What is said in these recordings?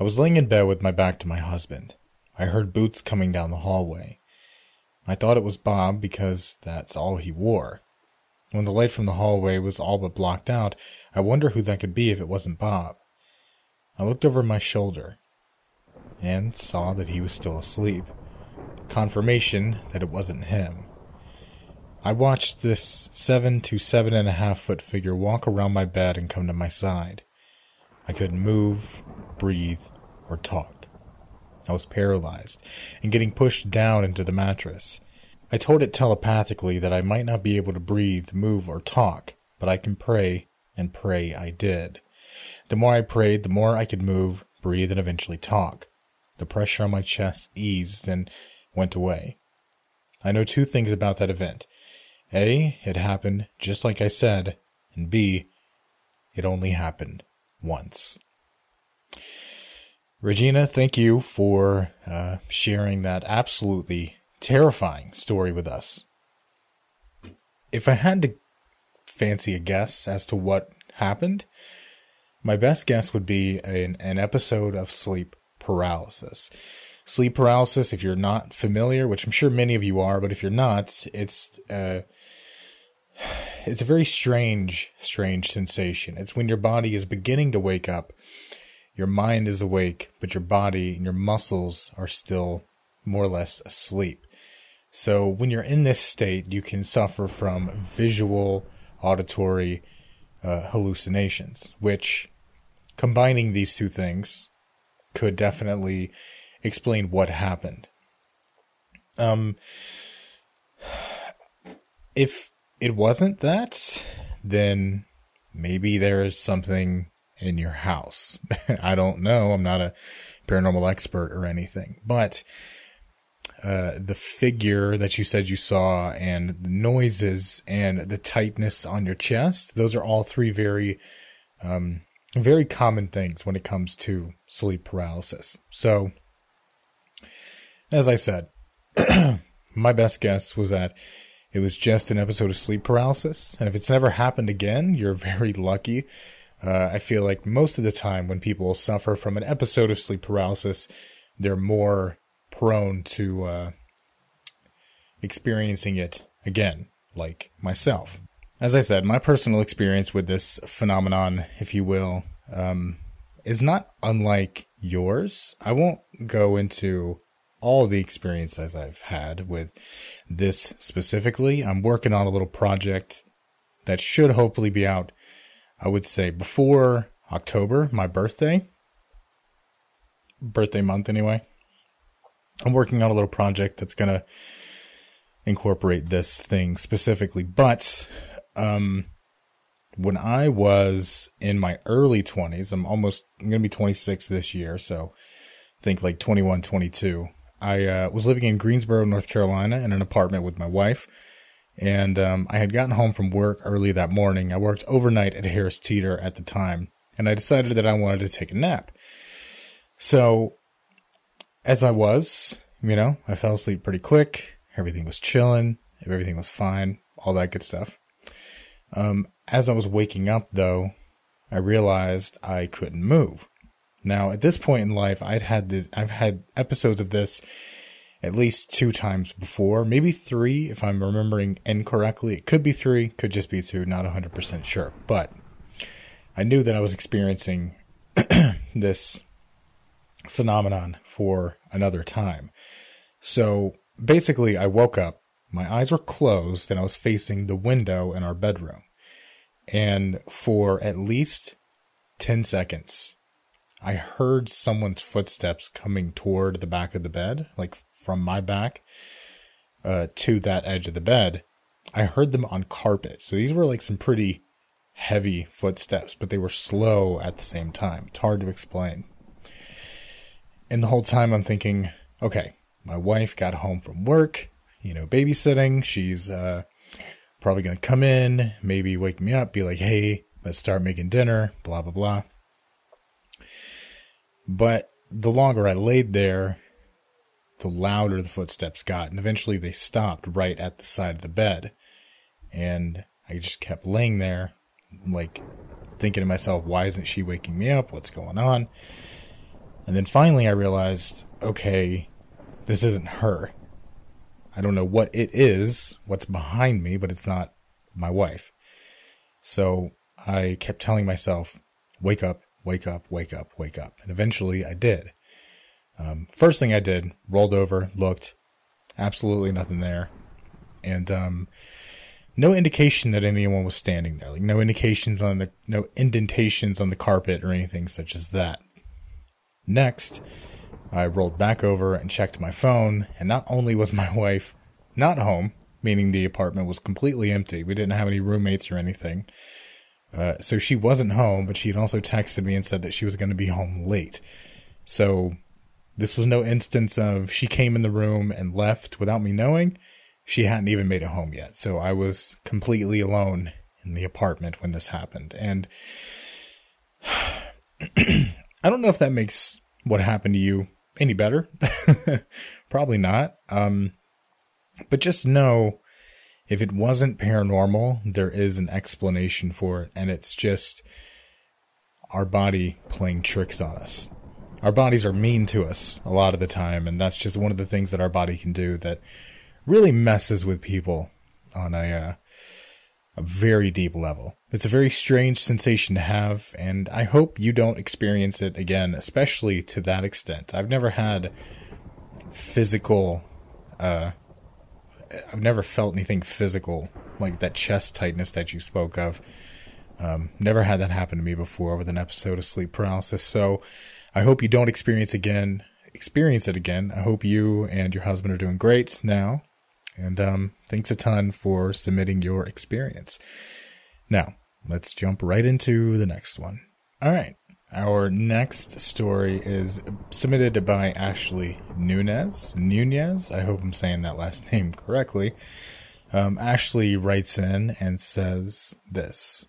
I was laying in bed with my back to my husband. I heard boots coming down the hallway. I thought it was Bob because that's all he wore. When the light from the hallway was all but blocked out, I wonder who that could be if it wasn't Bob. I looked over my shoulder and saw that he was still asleep. Confirmation that it wasn't him. I watched this seven to seven and a half foot figure walk around my bed and come to my side. I couldn't move, breathe, or talk. I was paralyzed and getting pushed down into the mattress. I told it telepathically that I might not be able to breathe, move, or talk, but I can pray, and pray I did. The more I prayed, the more I could move, breathe, and eventually talk. The pressure on my chest eased and went away. I know two things about that event. A, it happened just like I said, and B, it only happened once. Regina, thank you for uh, sharing that absolutely terrifying story with us. If I had to fancy a guess as to what happened, my best guess would be an, an episode of sleep paralysis. Sleep paralysis, if you're not familiar, which I'm sure many of you are, but if you're not, it's uh, it's a very strange, strange sensation. It's when your body is beginning to wake up your mind is awake, but your body and your muscles are still more or less asleep. So when you're in this state, you can suffer from visual, auditory uh, hallucinations, which combining these two things could definitely explain what happened. Um, if it wasn't that, then maybe there is something in your house. I don't know. I'm not a paranormal expert or anything, but uh, the figure that you said you saw and the noises and the tightness on your chest, those are all three very, um, very common things when it comes to sleep paralysis. So, as I said, my best guess was that it was just an episode of sleep paralysis. And if it's never happened again, you're very lucky uh, I feel like most of the time when people suffer from an episode of sleep paralysis, they're more prone to uh, experiencing it again, like myself. As I said, my personal experience with this phenomenon, if you will, um, is not unlike yours. I won't go into all the experiences I've had with this specifically. I'm working on a little project that should hopefully be out I would say before October, my birthday, birthday month anyway. I'm working on a little project that's going to incorporate this thing specifically. But um, when I was in my early 20s, I'm almost, I'm going to be 26 this year. So think like 21, 22. I uh, was living in Greensboro, North Carolina in an apartment with my wife and um, I had gotten home from work early that morning. I worked overnight at Harris Teeter at the time, and I decided that I wanted to take a nap. So, as I was, you know, I fell asleep pretty quick. Everything was chilling. Everything was fine. All that good stuff. Um, as I was waking up, though, I realized I couldn't move. Now, at this point in life, I'd had this, I've had episodes of this at least two times before, maybe three if I'm remembering incorrectly. It could be three, could just be two, not 100% sure. But I knew that I was experiencing this phenomenon for another time. So basically, I woke up, my eyes were closed, and I was facing the window in our bedroom. And for at least 10 seconds, I heard someone's footsteps coming toward the back of the bed, like from my back uh, to that edge of the bed, I heard them on carpet. So these were like some pretty heavy footsteps, but they were slow at the same time. It's hard to explain. And the whole time I'm thinking, okay, my wife got home from work, you know, babysitting. She's uh, probably going to come in, maybe wake me up, be like, hey, let's start making dinner, blah, blah, blah. But the longer I laid there, the louder the footsteps got, and eventually they stopped right at the side of the bed. And I just kept laying there, like thinking to myself, why isn't she waking me up? What's going on? And then finally I realized, okay, this isn't her. I don't know what it is, what's behind me, but it's not my wife. So I kept telling myself, wake up, wake up, wake up, wake up. And eventually I did. Um, first thing I did, rolled over, looked, absolutely nothing there. And um, no indication that anyone was standing there. Like no indications on the no indentations on the carpet or anything such as that. Next, I rolled back over and checked my phone, and not only was my wife not home, meaning the apartment was completely empty. We didn't have any roommates or anything. Uh, so she wasn't home, but she had also texted me and said that she was going to be home late. So this was no instance of she came in the room and left without me knowing she hadn't even made it home yet. So I was completely alone in the apartment when this happened. And I don't know if that makes what happened to you any better. Probably not. Um, but just know if it wasn't paranormal, there is an explanation for it. And it's just our body playing tricks on us. Our bodies are mean to us a lot of the time. And that's just one of the things that our body can do that really messes with people on a uh, a very deep level. It's a very strange sensation to have, and I hope you don't experience it again, especially to that extent. I've never had physical, uh, I've never felt anything physical like that chest tightness that you spoke of. Um, never had that happen to me before with an episode of sleep paralysis. So I hope you don't experience again. Experience it again. I hope you and your husband are doing great now and um, thanks a ton for submitting your experience. Now, let's jump right into the next one. All right. Our next story is submitted by Ashley Nunez. Nunez, I hope I'm saying that last name correctly. Um, Ashley writes in and says this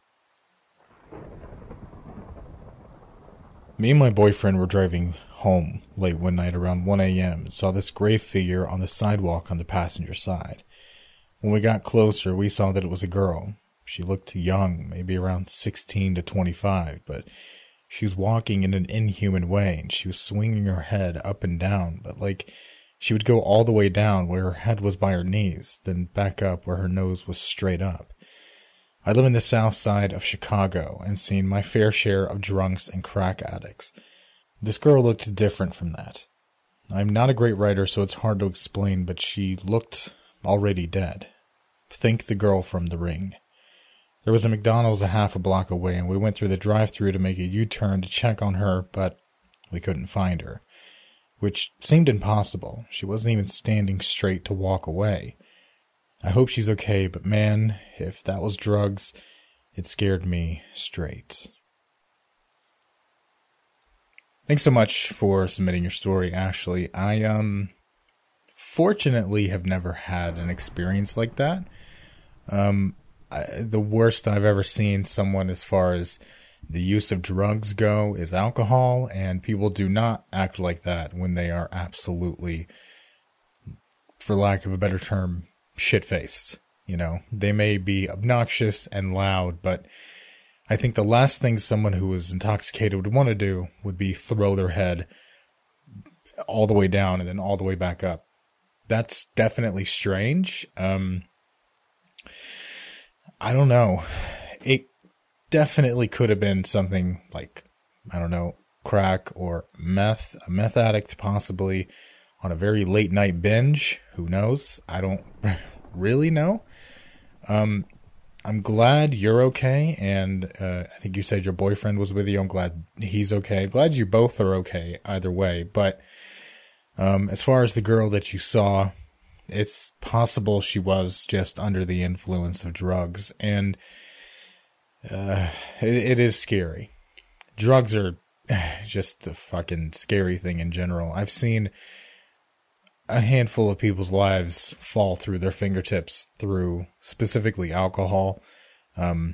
Me and my boyfriend were driving home late one night around 1 a.m. and saw this gray figure on the sidewalk on the passenger side. When we got closer, we saw that it was a girl. She looked young, maybe around 16 to 25, but she was walking in an inhuman way and she was swinging her head up and down, but like she would go all the way down where her head was by her knees, then back up where her nose was straight up. I live in the south side of Chicago and seen my fair share of drunks and crack addicts. This girl looked different from that. I'm not a great writer, so it's hard to explain, but she looked already dead. Think the girl from the ring. There was a McDonald's a half a block away, and we went through the drive through to make a U turn to check on her, but we couldn't find her. Which seemed impossible. She wasn't even standing straight to walk away. I hope she's okay, but man, if that was drugs, it scared me straight. Thanks so much for submitting your story, Ashley. I um fortunately have never had an experience like that. Um I, the worst I've ever seen someone as far as the use of drugs go is alcohol and people do not act like that when they are absolutely for lack of a better term shit-faced, you know. They may be obnoxious and loud, but I think the last thing someone who was intoxicated would want to do would be throw their head all the way down and then all the way back up. That's definitely strange. Um, I don't know. It definitely could have been something like, I don't know, crack or meth, a meth addict possibly on a very late night binge. Who knows? I don't really know. Um, I'm glad you're okay, and uh, I think you said your boyfriend was with you. I'm glad he's okay. Glad you both are okay either way. But um, as far as the girl that you saw, it's possible she was just under the influence of drugs. And uh, it, it is scary. Drugs are just a fucking scary thing in general. I've seen a handful of people's lives fall through their fingertips through specifically alcohol. Um,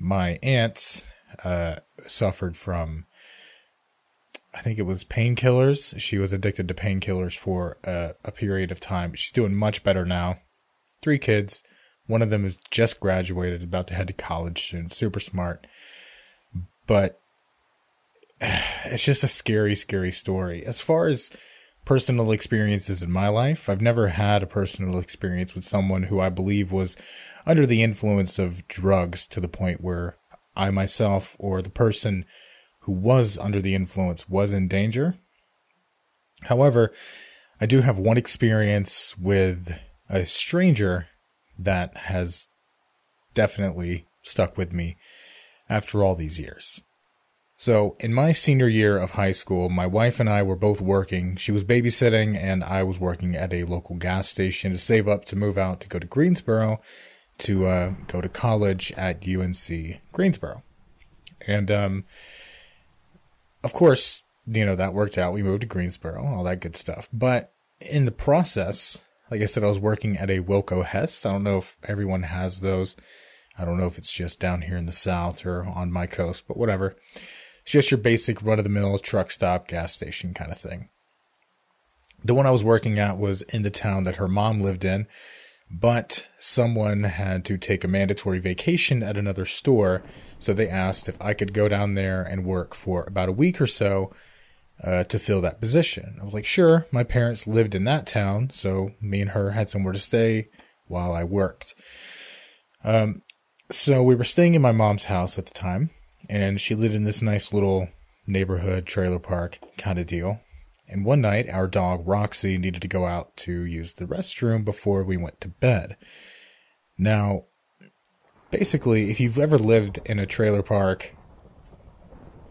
my aunt uh, suffered from I think it was painkillers. She was addicted to painkillers for a, a, period of time. She's doing much better now. Three kids. One of them is just graduated, about to head to college soon. Super smart. But it's just a scary, scary story. As far as personal experiences in my life, I've never had a personal experience with someone who I believe was under the influence of drugs to the point where I myself or the person who was under the influence was in danger. However, I do have one experience with a stranger that has definitely stuck with me after all these years. So, in my senior year of high school, my wife and I were both working. She was babysitting, and I was working at a local gas station to save up to move out to go to Greensboro to uh, go to college at UNC Greensboro. And um, of course, you know, that worked out. We moved to Greensboro, all that good stuff. But in the process, like I said, I was working at a Wilco Hess. I don't know if everyone has those. I don't know if it's just down here in the South or on my coast, but whatever. Just your basic run of the mill truck stop, gas station kind of thing. The one I was working at was in the town that her mom lived in but someone had to take a mandatory vacation at another store. So they asked if I could go down there and work for about a week or so uh, to fill that position. I was like, sure. My parents lived in that town, so me and her had somewhere to stay while I worked. Um, so we were staying in my mom's house at the time, and she lived in this nice little neighborhood trailer park kind of deal. And one night, our dog Roxy needed to go out to use the restroom before we went to bed. Now, basically, if you've ever lived in a trailer park,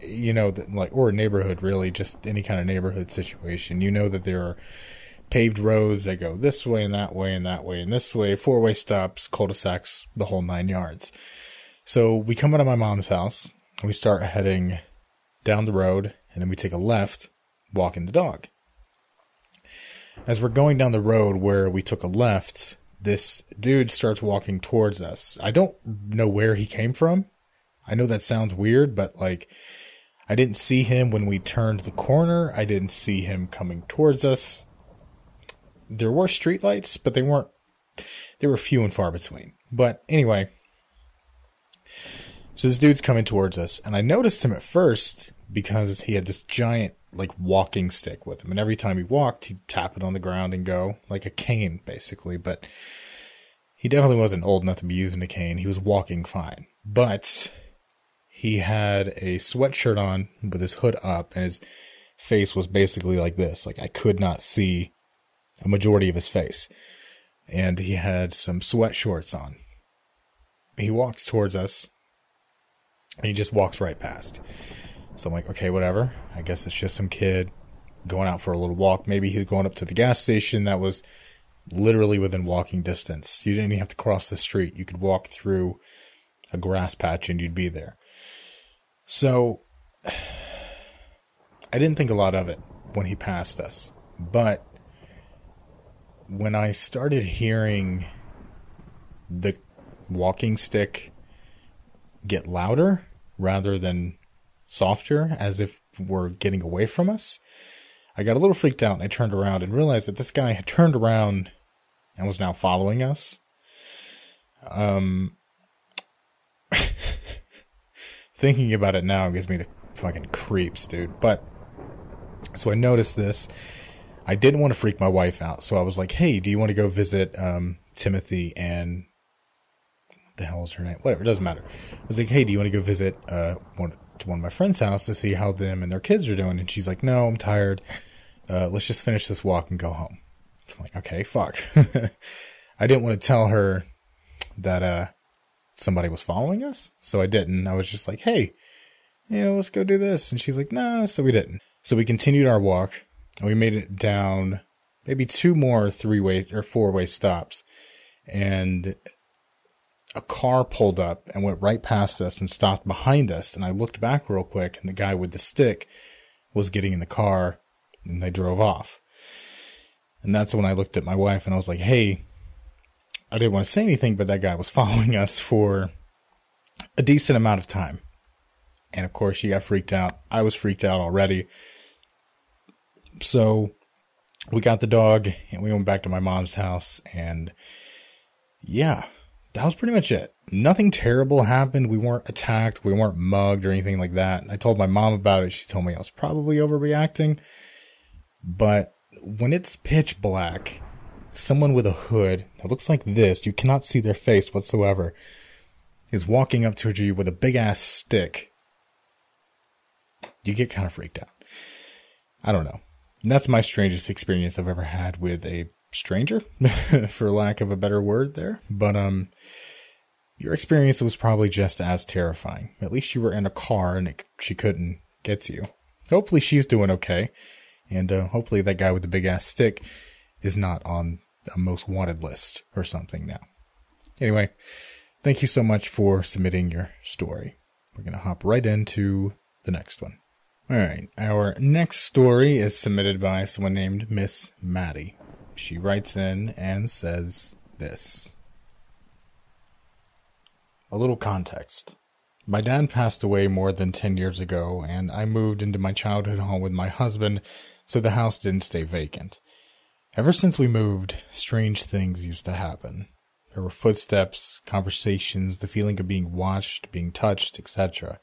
you know, like, or a neighborhood, really, just any kind of neighborhood situation, you know that there are paved roads that go this way and that way and that way and this way, four way stops, cul de sacs, the whole nine yards. So we come out of my mom's house we start heading down the road and then we take a left walking the dog. As we're going down the road where we took a left, this dude starts walking towards us. I don't know where he came from. I know that sounds weird, but like, I didn't see him when we turned the corner. I didn't see him coming towards us. There were streetlights, but they weren't, they were few and far between. But anyway, so this dude's coming towards us, and I noticed him at first because he had this giant like walking stick with him. And every time he walked, he'd tap it on the ground and go like a cane, basically. But he definitely wasn't old enough to be using a cane. He was walking fine. But he had a sweatshirt on with his hood up and his face was basically like this. Like I could not see a majority of his face. And he had some sweat shorts on. He walks towards us and he just walks right past. So I'm like, okay, whatever. I guess it's just some kid going out for a little walk. Maybe he's going up to the gas station that was literally within walking distance. You didn't even have to cross the street. You could walk through a grass patch and you'd be there. So I didn't think a lot of it when he passed us. But when I started hearing the walking stick get louder rather than softer, as if were getting away from us. I got a little freaked out and I turned around and realized that this guy had turned around and was now following us. Um, thinking about it now gives me the fucking creeps, dude. But so I noticed this. I didn't want to freak my wife out, so I was like, "Hey, do you want to go visit um, Timothy and the hell is her name? Whatever, it doesn't matter. I was like, hey, do you want to go visit uh, one, to one of my friend's house to see how them and their kids are doing? And she's like, no, I'm tired. Uh, let's just finish this walk and go home. I'm like, okay, fuck. I didn't want to tell her that uh, somebody was following us, so I didn't. I was just like, hey, you know, let's go do this. And she's like, nah, so we didn't. So we continued our walk and we made it down maybe two more three way or four way stops. And a car pulled up and went right past us and stopped behind us. And I looked back real quick, and the guy with the stick was getting in the car and they drove off. And that's when I looked at my wife and I was like, hey, I didn't want to say anything, but that guy was following us for a decent amount of time. And of course, she got freaked out. I was freaked out already. So we got the dog and we went back to my mom's house and yeah, that was pretty much it. Nothing terrible happened. We weren't attacked. We weren't mugged or anything like that. I told my mom about it. She told me I was probably overreacting. But when it's pitch black, someone with a hood that looks like this, you cannot see their face whatsoever, is walking up to you with a big ass stick. You get kind of freaked out. I don't know. And that's my strangest experience I've ever had with a stranger, for lack of a better word there. But um, your experience was probably just as terrifying. At least you were in a car and it, she couldn't get to you. Hopefully she's doing okay, and uh, hopefully that guy with the big ass stick is not on a most wanted list or something now. Anyway, thank you so much for submitting your story. We're gonna hop right into the next one. All right, our next story is submitted by someone named Miss Maddie. She writes in and says this A little context. My dad passed away more than 10 years ago, and I moved into my childhood home with my husband, so the house didn't stay vacant. Ever since we moved, strange things used to happen. There were footsteps, conversations, the feeling of being watched, being touched, etc.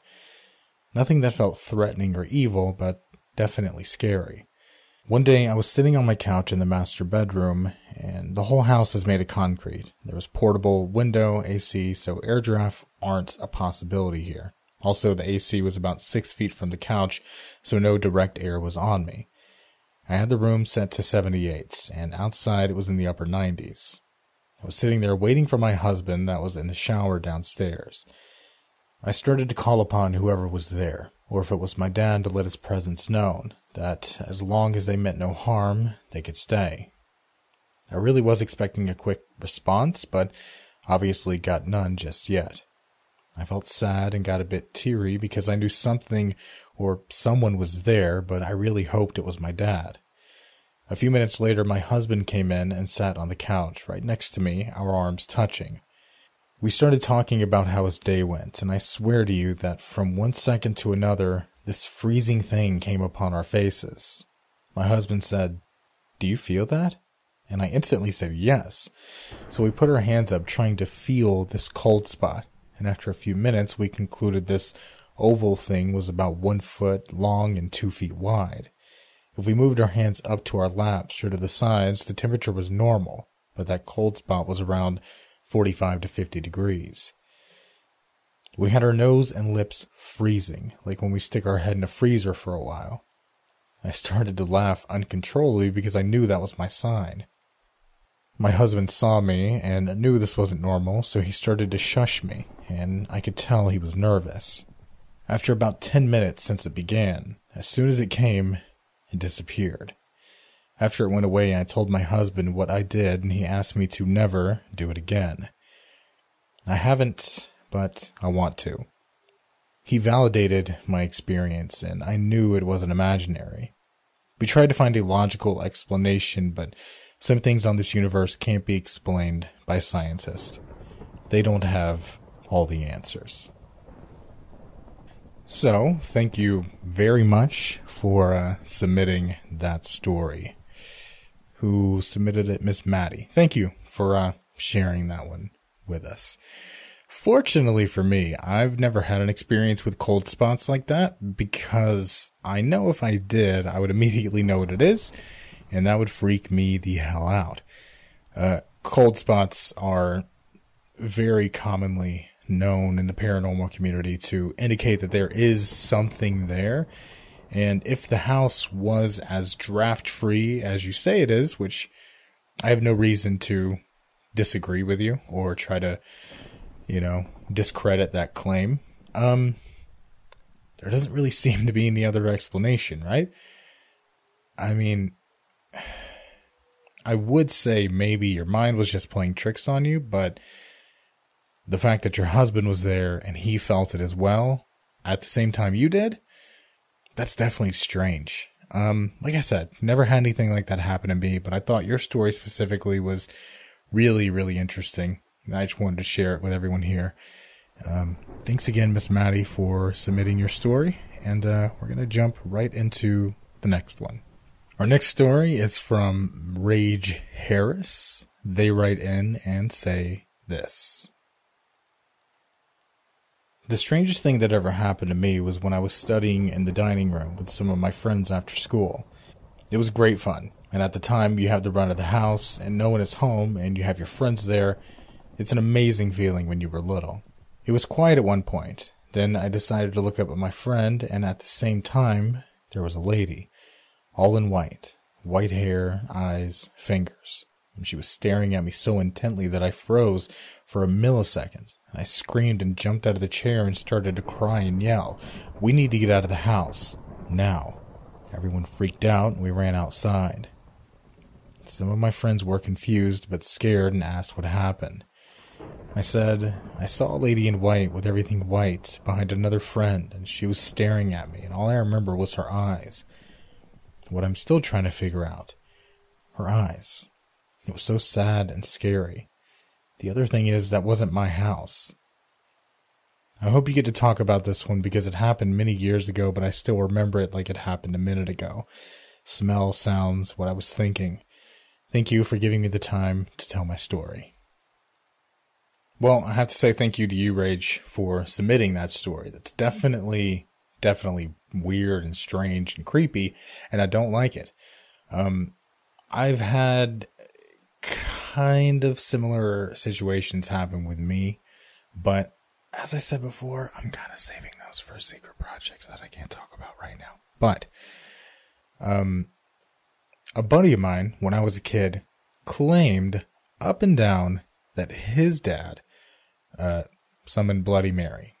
Nothing that felt threatening or evil, but definitely scary. One day I was sitting on my couch in the master bedroom, and the whole house is made of concrete. There was portable window, AC, so air draft aren't a possibility here. Also, the AC was about six feet from the couch, so no direct air was on me. I had the room set to 78s, and outside it was in the upper 90s. I was sitting there waiting for my husband that was in the shower downstairs. I started to call upon whoever was there, or if it was my dad to let his presence known, that as long as they meant no harm, they could stay. I really was expecting a quick response, but obviously got none just yet. I felt sad and got a bit teary because I knew something or someone was there, but I really hoped it was my dad. A few minutes later, my husband came in and sat on the couch right next to me, our arms touching. We started talking about how his day went, and I swear to you that from one second to another, this freezing thing came upon our faces. My husband said, Do you feel that? And I instantly said yes. So we put our hands up trying to feel this cold spot, and after a few minutes, we concluded this oval thing was about one foot long and two feet wide. If we moved our hands up to our laps or to the sides, the temperature was normal, but that cold spot was around 45 to 50 degrees. We had our nose and lips freezing, like when we stick our head in a freezer for a while. I started to laugh uncontrollably because I knew that was my sign. My husband saw me and knew this wasn't normal, so he started to shush me, and I could tell he was nervous. After about ten minutes since it began, as soon as it came, it disappeared. After it went away, I told my husband what I did, and he asked me to never do it again. I haven't, but I want to. He validated my experience, and I knew it wasn't imaginary. We tried to find a logical explanation, but some things on this universe can't be explained by scientists. They don't have all the answers. So, thank you very much for uh, submitting that story who submitted it, Miss Maddie. Thank you for uh, sharing that one with us. Fortunately for me, I've never had an experience with cold spots like that because I know if I did, I would immediately know what it is, and that would freak me the hell out. Uh, cold spots are very commonly known in the paranormal community to indicate that there is something there. And if the house was as draft free as you say it is, which I have no reason to disagree with you or try to, you know, discredit that claim, um, there doesn't really seem to be any other explanation, right? I mean, I would say maybe your mind was just playing tricks on you, but the fact that your husband was there and he felt it as well at the same time you did, that's definitely strange. Um, like I said, never had anything like that happen to me, but I thought your story specifically was really, really interesting. I just wanted to share it with everyone here. Um, thanks again, Miss Maddie, for submitting your story, and uh, we're gonna jump right into the next one. Our next story is from Rage Harris. They write in and say this. The strangest thing that ever happened to me was when I was studying in the dining room with some of my friends after school. It was great fun, and at the time you have the run of the house and no one is home and you have your friends there. It's an amazing feeling when you were little. It was quiet at one point. Then I decided to look up at my friend, and at the same time, there was a lady, all in white, white hair, eyes, fingers. And she was staring at me so intently that I froze for a millisecond. I screamed and jumped out of the chair and started to cry and yell. We need to get out of the house. Now. Everyone freaked out and we ran outside. Some of my friends were confused but scared and asked what happened. I said, I saw a lady in white with everything white behind another friend, and she was staring at me, and all I remember was her eyes. What I'm still trying to figure out her eyes. It was so sad and scary. The other thing is, that wasn't my house. I hope you get to talk about this one because it happened many years ago, but I still remember it like it happened a minute ago. Smell, sounds, what I was thinking. Thank you for giving me the time to tell my story. Well, I have to say thank you to you, Rage, for submitting that story. That's definitely, definitely weird and strange and creepy, and I don't like it. Um, I've had kind of similar situations happen with me, but as I said before, I'm kind of saving those for a secret project that I can't talk about right now. But, um, a buddy of mine, when I was a kid, claimed up and down that his dad uh, summoned Bloody Mary.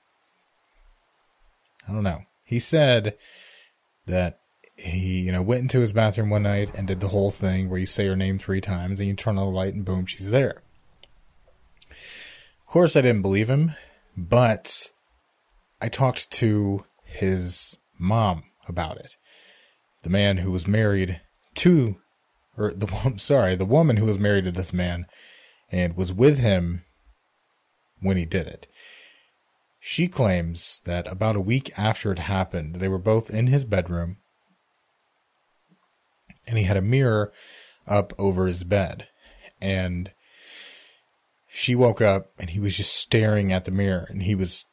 I don't know. He said that he, you know, went into his bathroom one night and did the whole thing where you say her name three times and you turn on the light and boom, she's there. Of course, I didn't believe him, but I talked to his mom about it. The man who was married to, or the sorry, the woman who was married to this man and was with him when he did it. She claims that about a week after it happened, they were both in his bedroom and he had a mirror up over his bed. And she woke up and he was just staring at the mirror and he was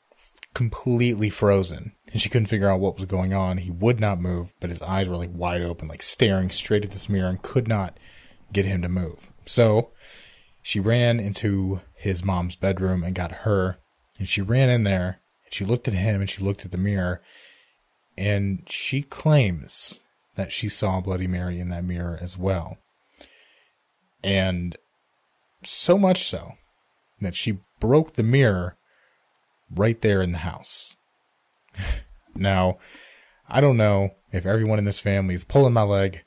completely frozen and she couldn't figure out what was going on. He would not move, but his eyes were like wide open, like staring straight at this mirror and could not get him to move. So she ran into his mom's bedroom and got her. And she ran in there and she looked at him and she looked at the mirror. And she claims that she saw Bloody Mary in that mirror as well. And so much so that she broke the mirror right there in the house. now, I don't know if everyone in this family is pulling my leg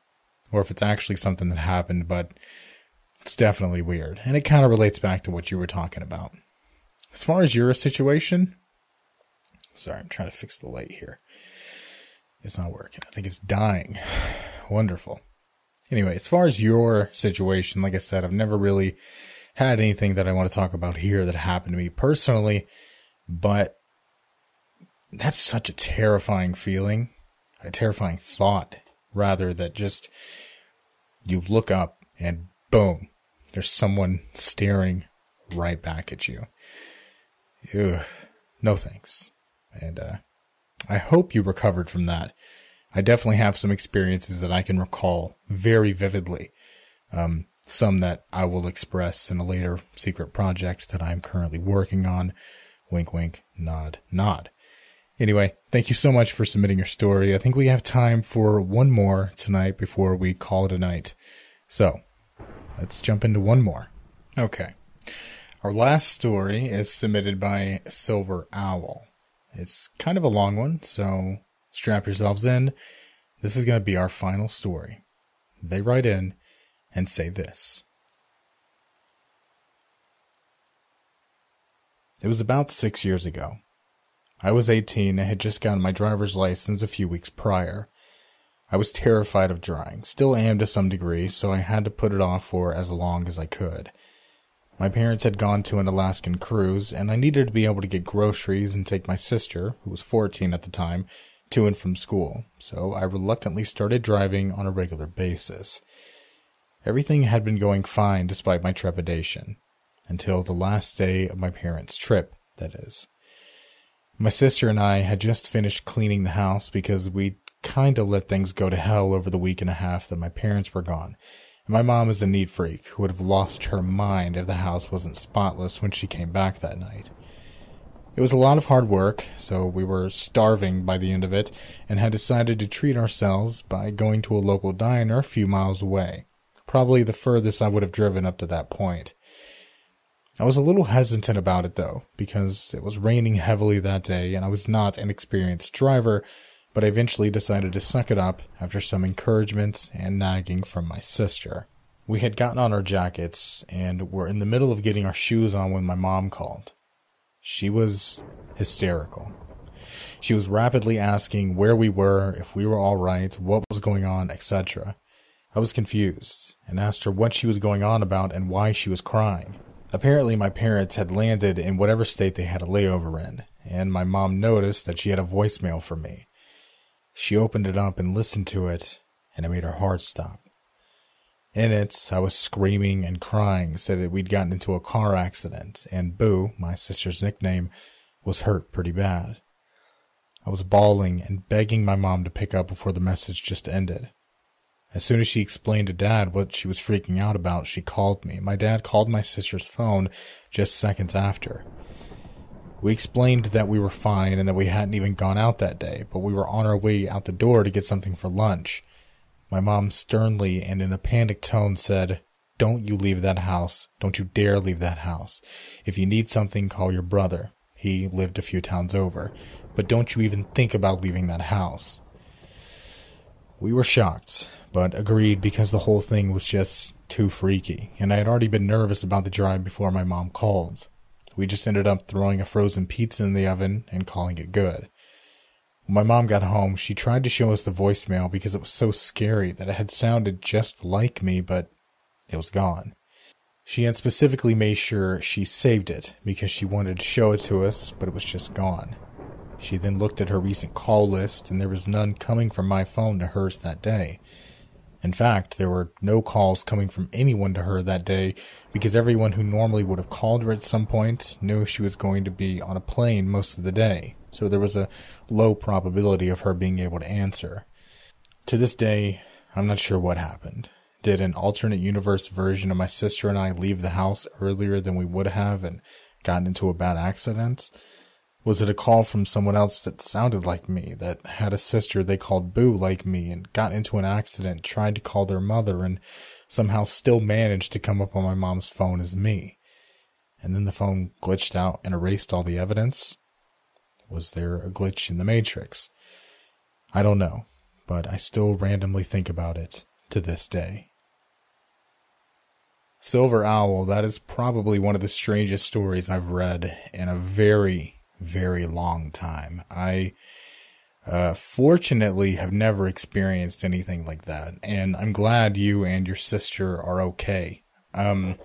or if it's actually something that happened, but it's definitely weird. And it kind of relates back to what you were talking about. As far as your situation, sorry, I'm trying to fix the light here. It's not working. I think it's dying. Wonderful. Anyway, as far as your situation, like I said, I've never really had anything that I want to talk about here that happened to me personally, but that's such a terrifying feeling, a terrifying thought, rather, that just you look up and boom, there's someone staring right back at you. Ugh, no thanks. And uh, I hope you recovered from that. I definitely have some experiences that I can recall very vividly. Um, some that I will express in a later secret project that I'm currently working on. Wink, wink, nod, nod. Anyway, thank you so much for submitting your story. I think we have time for one more tonight before we call it a night. So, let's jump into one more. Okay. Our last story is submitted by Silver Owl. It's kind of a long one, so strap yourselves in. This is going to be our final story. They write in and say this. It was about six years ago. I was 18 and had just gotten my driver's license a few weeks prior. I was terrified of driving, still am to some degree, so I had to put it off for as long as I could. My parents had gone to an Alaskan cruise, and I needed to be able to get groceries and take my sister, who was 14 at the time, to and from school, so I reluctantly started driving on a regular basis. Everything had been going fine despite my trepidation, until the last day of my parents' trip, that is. My sister and I had just finished cleaning the house because we'd kind of let things go to hell over the week and a half that my parents were gone. My mom is a neat freak who would have lost her mind if the house wasn't spotless when she came back that night. It was a lot of hard work, so we were starving by the end of it and had decided to treat ourselves by going to a local diner a few miles away. Probably the furthest I would have driven up to that point. I was a little hesitant about it though, because it was raining heavily that day and I was not an experienced driver, but I eventually decided to suck it up after some encouragement and nagging from my sister. We had gotten on our jackets and were in the middle of getting our shoes on when my mom called. She was hysterical. She was rapidly asking where we were, if we were all right, what was going on, etc. I was confused and asked her what she was going on about and why she was crying. Apparently, my parents had landed in whatever state they had a layover in, and my mom noticed that she had a voicemail for me. She opened it up and listened to it, and it made her heart stop. In it, I was screaming and crying, said that we'd gotten into a car accident, and Boo, my sister's nickname, was hurt pretty bad. I was bawling and begging my mom to pick up before the message just ended. As soon as she explained to Dad what she was freaking out about, she called me. My dad called my sister's phone just seconds after. We explained that we were fine and that we hadn't even gone out that day, but we were on our way out the door to get something for lunch. My mom sternly and in a panicked tone said, Don't you leave that house. Don't you dare leave that house. If you need something, call your brother. He lived a few towns over. But don't you even think about leaving that house. We were shocked but agreed because the whole thing was just too freaky, and I had already been nervous about the drive before my mom called. We just ended up throwing a frozen pizza in the oven and calling it good. When my mom got home, she tried to show us the voicemail because it was so scary that it had sounded just like me, but it was gone. She had specifically made sure she saved it because she wanted to show it to us, but it was just gone. She then looked at her recent call list, and there was none coming from my phone to hers that day. In fact, there were no calls coming from anyone to her that day because everyone who normally would have called her at some point knew she was going to be on a plane most of the day, so there was a low probability of her being able to answer. To this day, I'm not sure what happened. Did an alternate universe version of my sister and I leave the house earlier than we would have and gotten into a bad accident? Was it a call from someone else that sounded like me, that had a sister they called Boo like me, and got into an accident, tried to call their mother, and somehow still managed to come up on my mom's phone as me? And then the phone glitched out and erased all the evidence? Was there a glitch in the Matrix? I don't know, but I still randomly think about it to this day. Silver Owl, that is probably one of the strangest stories I've read in a very, very long time. I uh, fortunately have never experienced anything like that, and I'm glad you and your sister are okay. Um,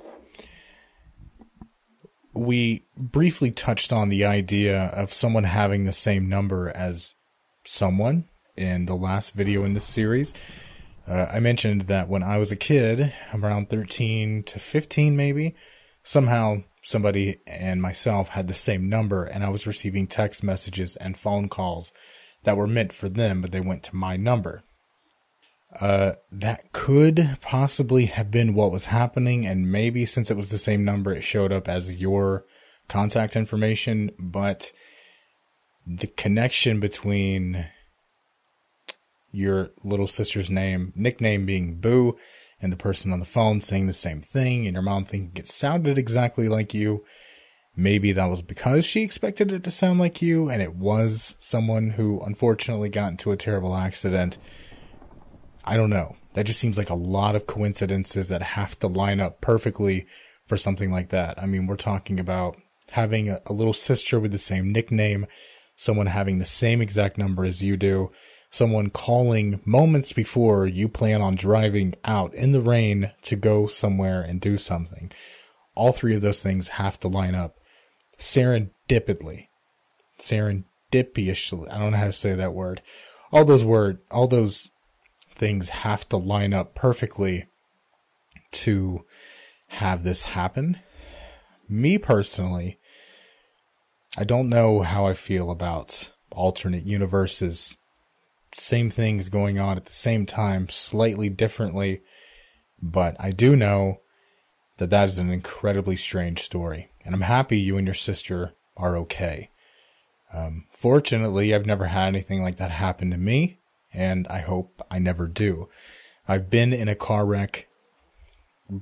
we briefly touched on the idea of someone having the same number as someone in the last video in this series. Uh, I mentioned that when I was a kid, around 13 to 15 maybe, somehow somebody and myself had the same number and I was receiving text messages and phone calls that were meant for them, but they went to my number. Uh, that could possibly have been what was happening, and maybe since it was the same number, it showed up as your contact information, but the connection between your little sister's name, nickname being Boo, and the person on the phone saying the same thing, and your mom thinking it sounded exactly like you. Maybe that was because she expected it to sound like you, and it was someone who unfortunately got into a terrible accident. I don't know. That just seems like a lot of coincidences that have to line up perfectly for something like that. I mean, we're talking about having a, a little sister with the same nickname, someone having the same exact number as you do, someone calling moments before you plan on driving out in the rain to go somewhere and do something. All three of those things have to line up serendipitously. Serendipitously. I don't know how to say that word. All those word, all those things have to line up perfectly to have this happen. Me personally, I don't know how I feel about alternate universes. Same things going on at the same time, slightly differently, but I do know that that is an incredibly strange story. And I'm happy you and your sister are okay. Um, fortunately, I've never had anything like that happen to me, and I hope I never do. I've been in a car wreck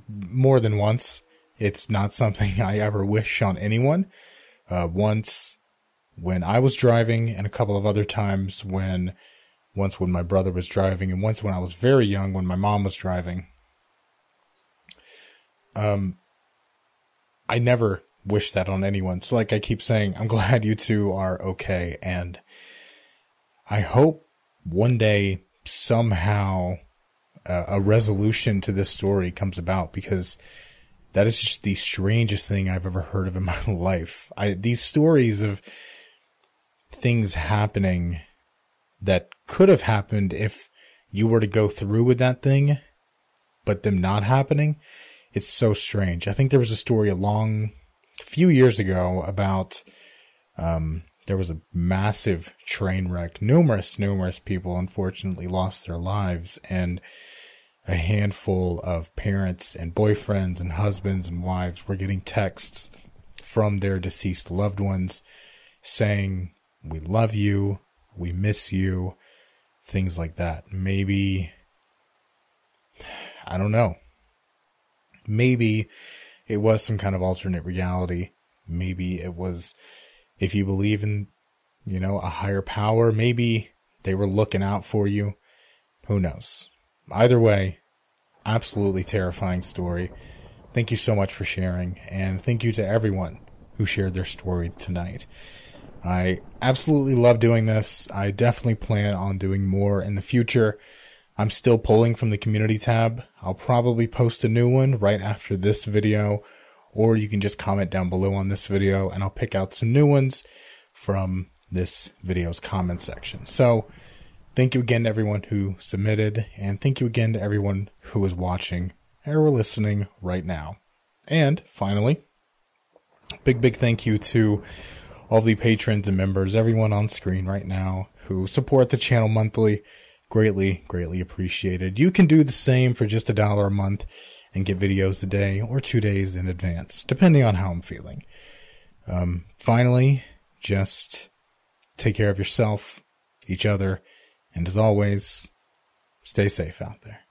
more than once. It's not something I ever wish on anyone. Uh, once when I was driving, and a couple of other times when, once when my brother was driving, and once when I was very young when my mom was driving. Um, I never wish that on anyone. So, like I keep saying, I'm glad you two are okay, and I hope one day somehow uh, a resolution to this story comes about because that is just the strangest thing I've ever heard of in my life. I these stories of things happening that could have happened if you were to go through with that thing, but them not happening. It's so strange. I think there was a story a long few years ago about um, there was a massive train wreck. Numerous, numerous people unfortunately lost their lives, and a handful of parents and boyfriends and husbands and wives were getting texts from their deceased loved ones saying, We love you, we miss you, things like that. Maybe, I don't know. Maybe it was some kind of alternate reality. Maybe it was if you believe in, you know, a higher power, maybe they were looking out for you. Who knows? Either way, absolutely terrifying story. Thank you so much for sharing, and thank you to everyone who shared their story tonight. I absolutely love doing this. I definitely plan on doing more in the future. I'm still pulling from the community tab. I'll probably post a new one right after this video or you can just comment down below on this video and I'll pick out some new ones from this video's comment section. So thank you again to everyone who submitted and thank you again to everyone who is watching or listening right now. And finally, big, big thank you to all the patrons and members, everyone on screen right now who support the channel monthly. Greatly, greatly appreciated. You can do the same for just a dollar a month and get videos a day or two days in advance, depending on how I'm feeling. Um, finally, just take care of yourself, each other, and as always, stay safe out there.